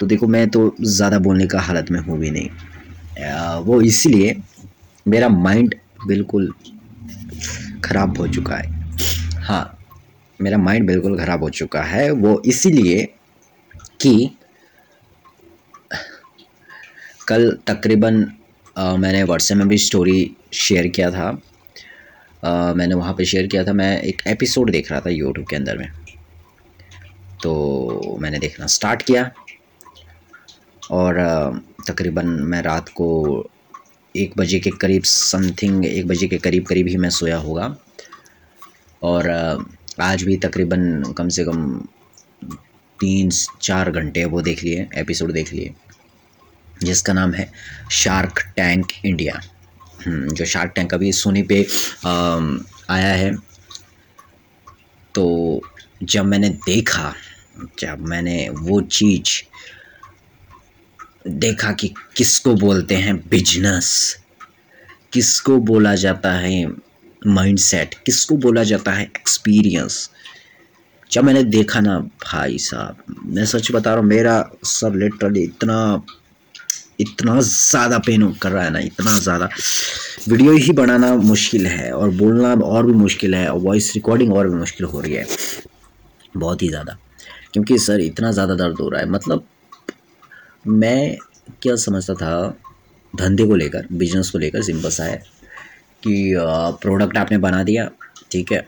तो देखो मैं तो ज़्यादा बोलने का हालत में हूँ भी नहीं। वो इसीलिए मेरा माइंड बिल्कुल ख़राब हो चुका है। हाँ मेरा माइंड बिल्कुल ख़राब हो चुका है। वो इसीलिए कि कल तकरीबन मैंने व्हाट्सएप में भी स्टोरी शेयर किया था। आ, मैंने वहाँ पे शेयर किया था। मैं एक एपिसोड देख रहा था यूट्यूब के अंदर में। तो मैंने देखना स्टार्ट किया। और तकरीबन मैं रात को एक बजे के करीब समथिंग एक बजे के करीब करीब ही मैं सोया होगा। और आज भी तकरीबन कम से कम तीन चार घंटे वो देख लिए एपिसोड देख लिए जिसका नाम है शार्क टैंक इंडिया जो शार्क टैंक अभी सोनी पे आ, आया है। तो जब मैंने देखा जब मैंने वो चीज़ देखा कि किसको बोलते हैं बिज़नेस किसको बोला जाता है माइंडसेट किसको बोला जाता है एक्सपीरियंस जब मैंने देखा ना भाई साहब, मैं सच बता रहा हूँ, मेरा सर लिटरली इतना इतना ज़्यादा पेन कर रहा है ना, इतना ज़्यादा। वीडियो ही बनाना मुश्किल है और बोलना और भी मुश्किल है और वॉइस रिकॉर्डिंग और भी मुश्किल हो रही है, बहुत ही ज़्यादा। क्योंकि सर इतना ज़्यादा दर्द हो रहा है मतलब मैं क्या समझता था धंधे को लेकर बिज़नेस को लेकर सिंपल सा है, कि प्रोडक्ट आपने बना दिया, ठीक है।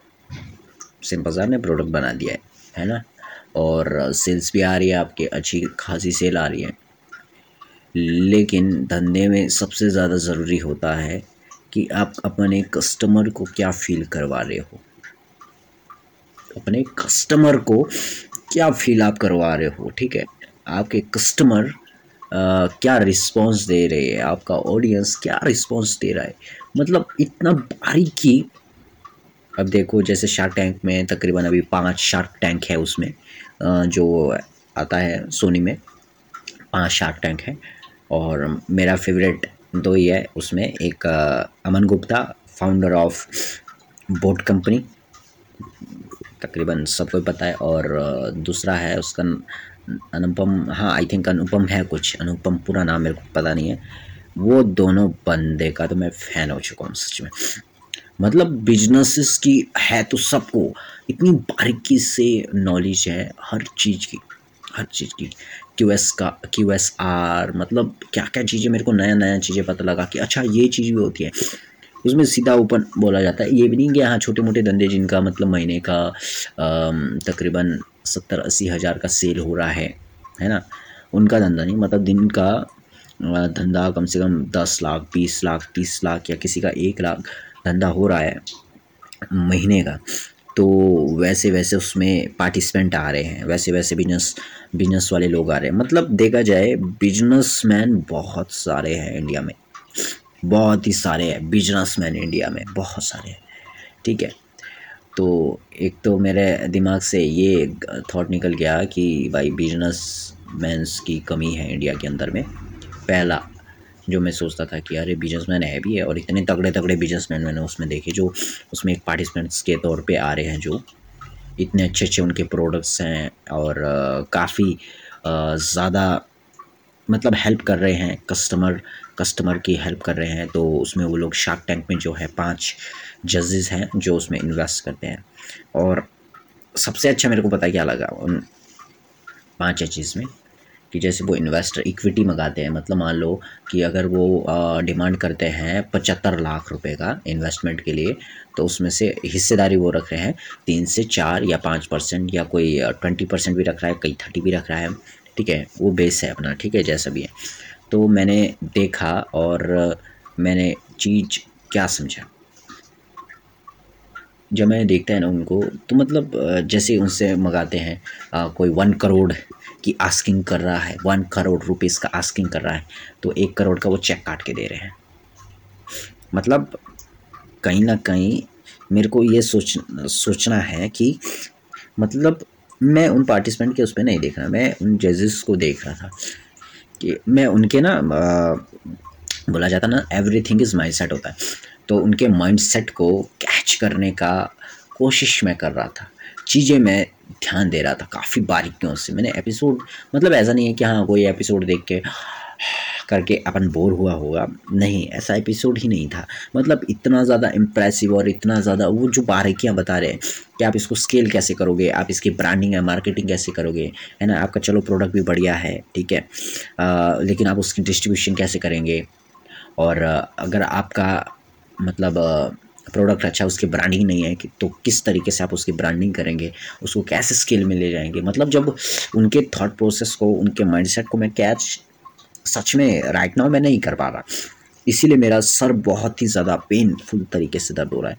सिंपल सा आपने प्रोडक्ट बना दिया है है ना? और सेल्स भी आ रही है आपके, अच्छी खासी सेल आ रही है। लेकिन धंधे में सबसे ज़्यादा ज़रूरी होता है कि आप अपने कस्टमर को क्या फील करवा रहे हो। अपने कस्टमर को क्या फील आप करवा रहे हो, ठीक है? आपके कस्टमर क्या रिस्पांस दे रहे हैं? आपका ऑडियंस क्या रिस्पांस दे रहा है? मतलब इतना बारीकी अब देखो, जैसे शार्क टैंक में तकरीबन अभी पाँच शार्क टैंक है उसमें जो आता है सोनी में। पाँच शार्क टैंक है। और मेरा फेवरेट दो ही है उसमें। एक Aman Gupta founder of Boat company तकरीबन सबको पता है और दूसरा है उसका अनुपम हाँ आई थिंक अनुपम है कुछ, अनुपम पूरा नाम मेरे को पता नहीं है। वो दोनों बंदे का तो मैं फ़ैन हो चुका हूँ सच में। मतलब बिजनेसेस की है तो सबको, इतनी बारीकी से नॉलेज है हर चीज़ की, हर चीज़ की। क्यू एस का क्यू एस आर मतलब क्या क्या चीज़ें मेरे को नया नया चीज़ें पता लगा कि अच्छा ये चीज़ भी होती है। उसमें सीधा ओपन बोला जाता है। ये भी नहीं कि यहाँ छोटे मोटे धंधे जिनका मतलब महीने का तकरीबन सत्तर अस्सी हज़ार का सेल हो रहा है है ना? उनका धंधा नहीं मतलब दिन का धंधा कम से कम दस लाख, बीस लाख, तीस लाख या किसी का एक लाख धंधा हो रहा है महीने का। तो वैसे वैसे उसमें पार्टिसिपेंट आ रहे हैं वैसे वैसे बिज़नेस बिज़नेस वाले लोग आ रहे हैं। मतलब देखा जाए बिजनेसमैन बहुत सारे हैं इंडिया में। बहुत ही सारे हैं बिजनेसमैन इंडिया में, बहुत सारे। हैं ठीक है? तो एक तो मेरे दिमाग से ये थॉट निकल गया कि भाई बिज़नेस मैंस की कमी है इंडिया के अंदर में। पहला, जो मैं सोचता था कि अरे बिजनेसमैन है भी है और इतने तगड़े तगड़े बिजनेसमैन मैंने उसमें देखे जो उसमें एक पार्टिसिपेंट्स के तौर पे आ रहे हैं जो। इतने अच्छे अच्छे उनके प्रोडक्ट्स हैं और काफ़ी ज़्यादा मतलब हेल्प कर रहे हैं कस्टमर कस्टमर की हेल्प कर रहे हैं तो उसमें वो लोग शार्क टैंक में जो है पाँच जजेस हैं जो उसमें इन्वेस्ट करते हैं। और सबसे अच्छा मेरे को पता क्या लगा उन पाँच चीज़ में? कि जैसे वो इन्वेस्टर इक्विटी मंगाते हैं मतलब मान लो कि अगर वो डिमांड करते हैं पचहत्तर लाख रुपए का इन्वेस्टमेंट के लिए तो उसमें से हिस्सेदारी वो रख रहे हैं तीन से चार या पाँच परसेंट या कोई ट्वेंटी परसेंट भी रख रहा है, कई थर्टी भी रख रहा है। ठीक है वो बेस है अपना ठीक है जैसा भी है। तो मैंने देखा और मैंने चीज़ क्या समझा? जब मैंने देखता है ना उनको तो मतलब जैसे उनसे मंगाते हैं आ, कोई वन करोड़ की आस्किंग कर रहा है वन करोड़ रुपीज़ का आस्किंग कर रहा है तो एक करोड़ का वो चेक काट के दे रहे हैं। मतलब कहीं ना कहीं मेरे को ये सोच सोचना है कि मतलब मैं उन पार्टिसिपेंट के उस पर नहीं देख रहा, मैं उन जजेस को देख रहा था कि मैं उनके ना बोला जाता ना everything is mindset होता है। तो उनके माइंड सेट को कैच करने का कोशिश मैं कर रहा था। चीज़ें मैं ध्यान दे रहा था काफ़ी बारीकियों से। मैंने एपिसोड मतलब ऐसा नहीं है कि हाँ कोई एपिसोड देख के करके अपन बोर हुआ होगा। नहीं ऐसा एपिसोड ही नहीं था। मतलब इतना ज़्यादा इम्प्रेसिव और इतना ज़्यादा वो जो बारीकियाँ बता रहे हैं कि आप इसको स्केल कैसे करोगे आप इसकी ब्रांडिंग या मार्केटिंग कैसे करोगे है ना? आपका चलो प्रोडक्ट भी बढ़िया है ठीक है? आ, लेकिन आप उसकी डिस्ट्रीब्यूशन कैसे करेंगे? और अगर आपका मतलब प्रोडक्ट अच्छा उसकी ब्रांडिंग नहीं है कि तो किस तरीके से आप उसकी ब्रांडिंग करेंगे? उसको कैसे स्केल में ले जाएँगे? मतलब जब उनके थॉट प्रोसेस को उनके माइंडसेट को मैं कैच सच में राइट नाउ मैं नहीं कर पा रहा। इसीलिए मेरा सर बहुत ही ज़्यादा पेनफुल तरीके से दर्द हो रहा है।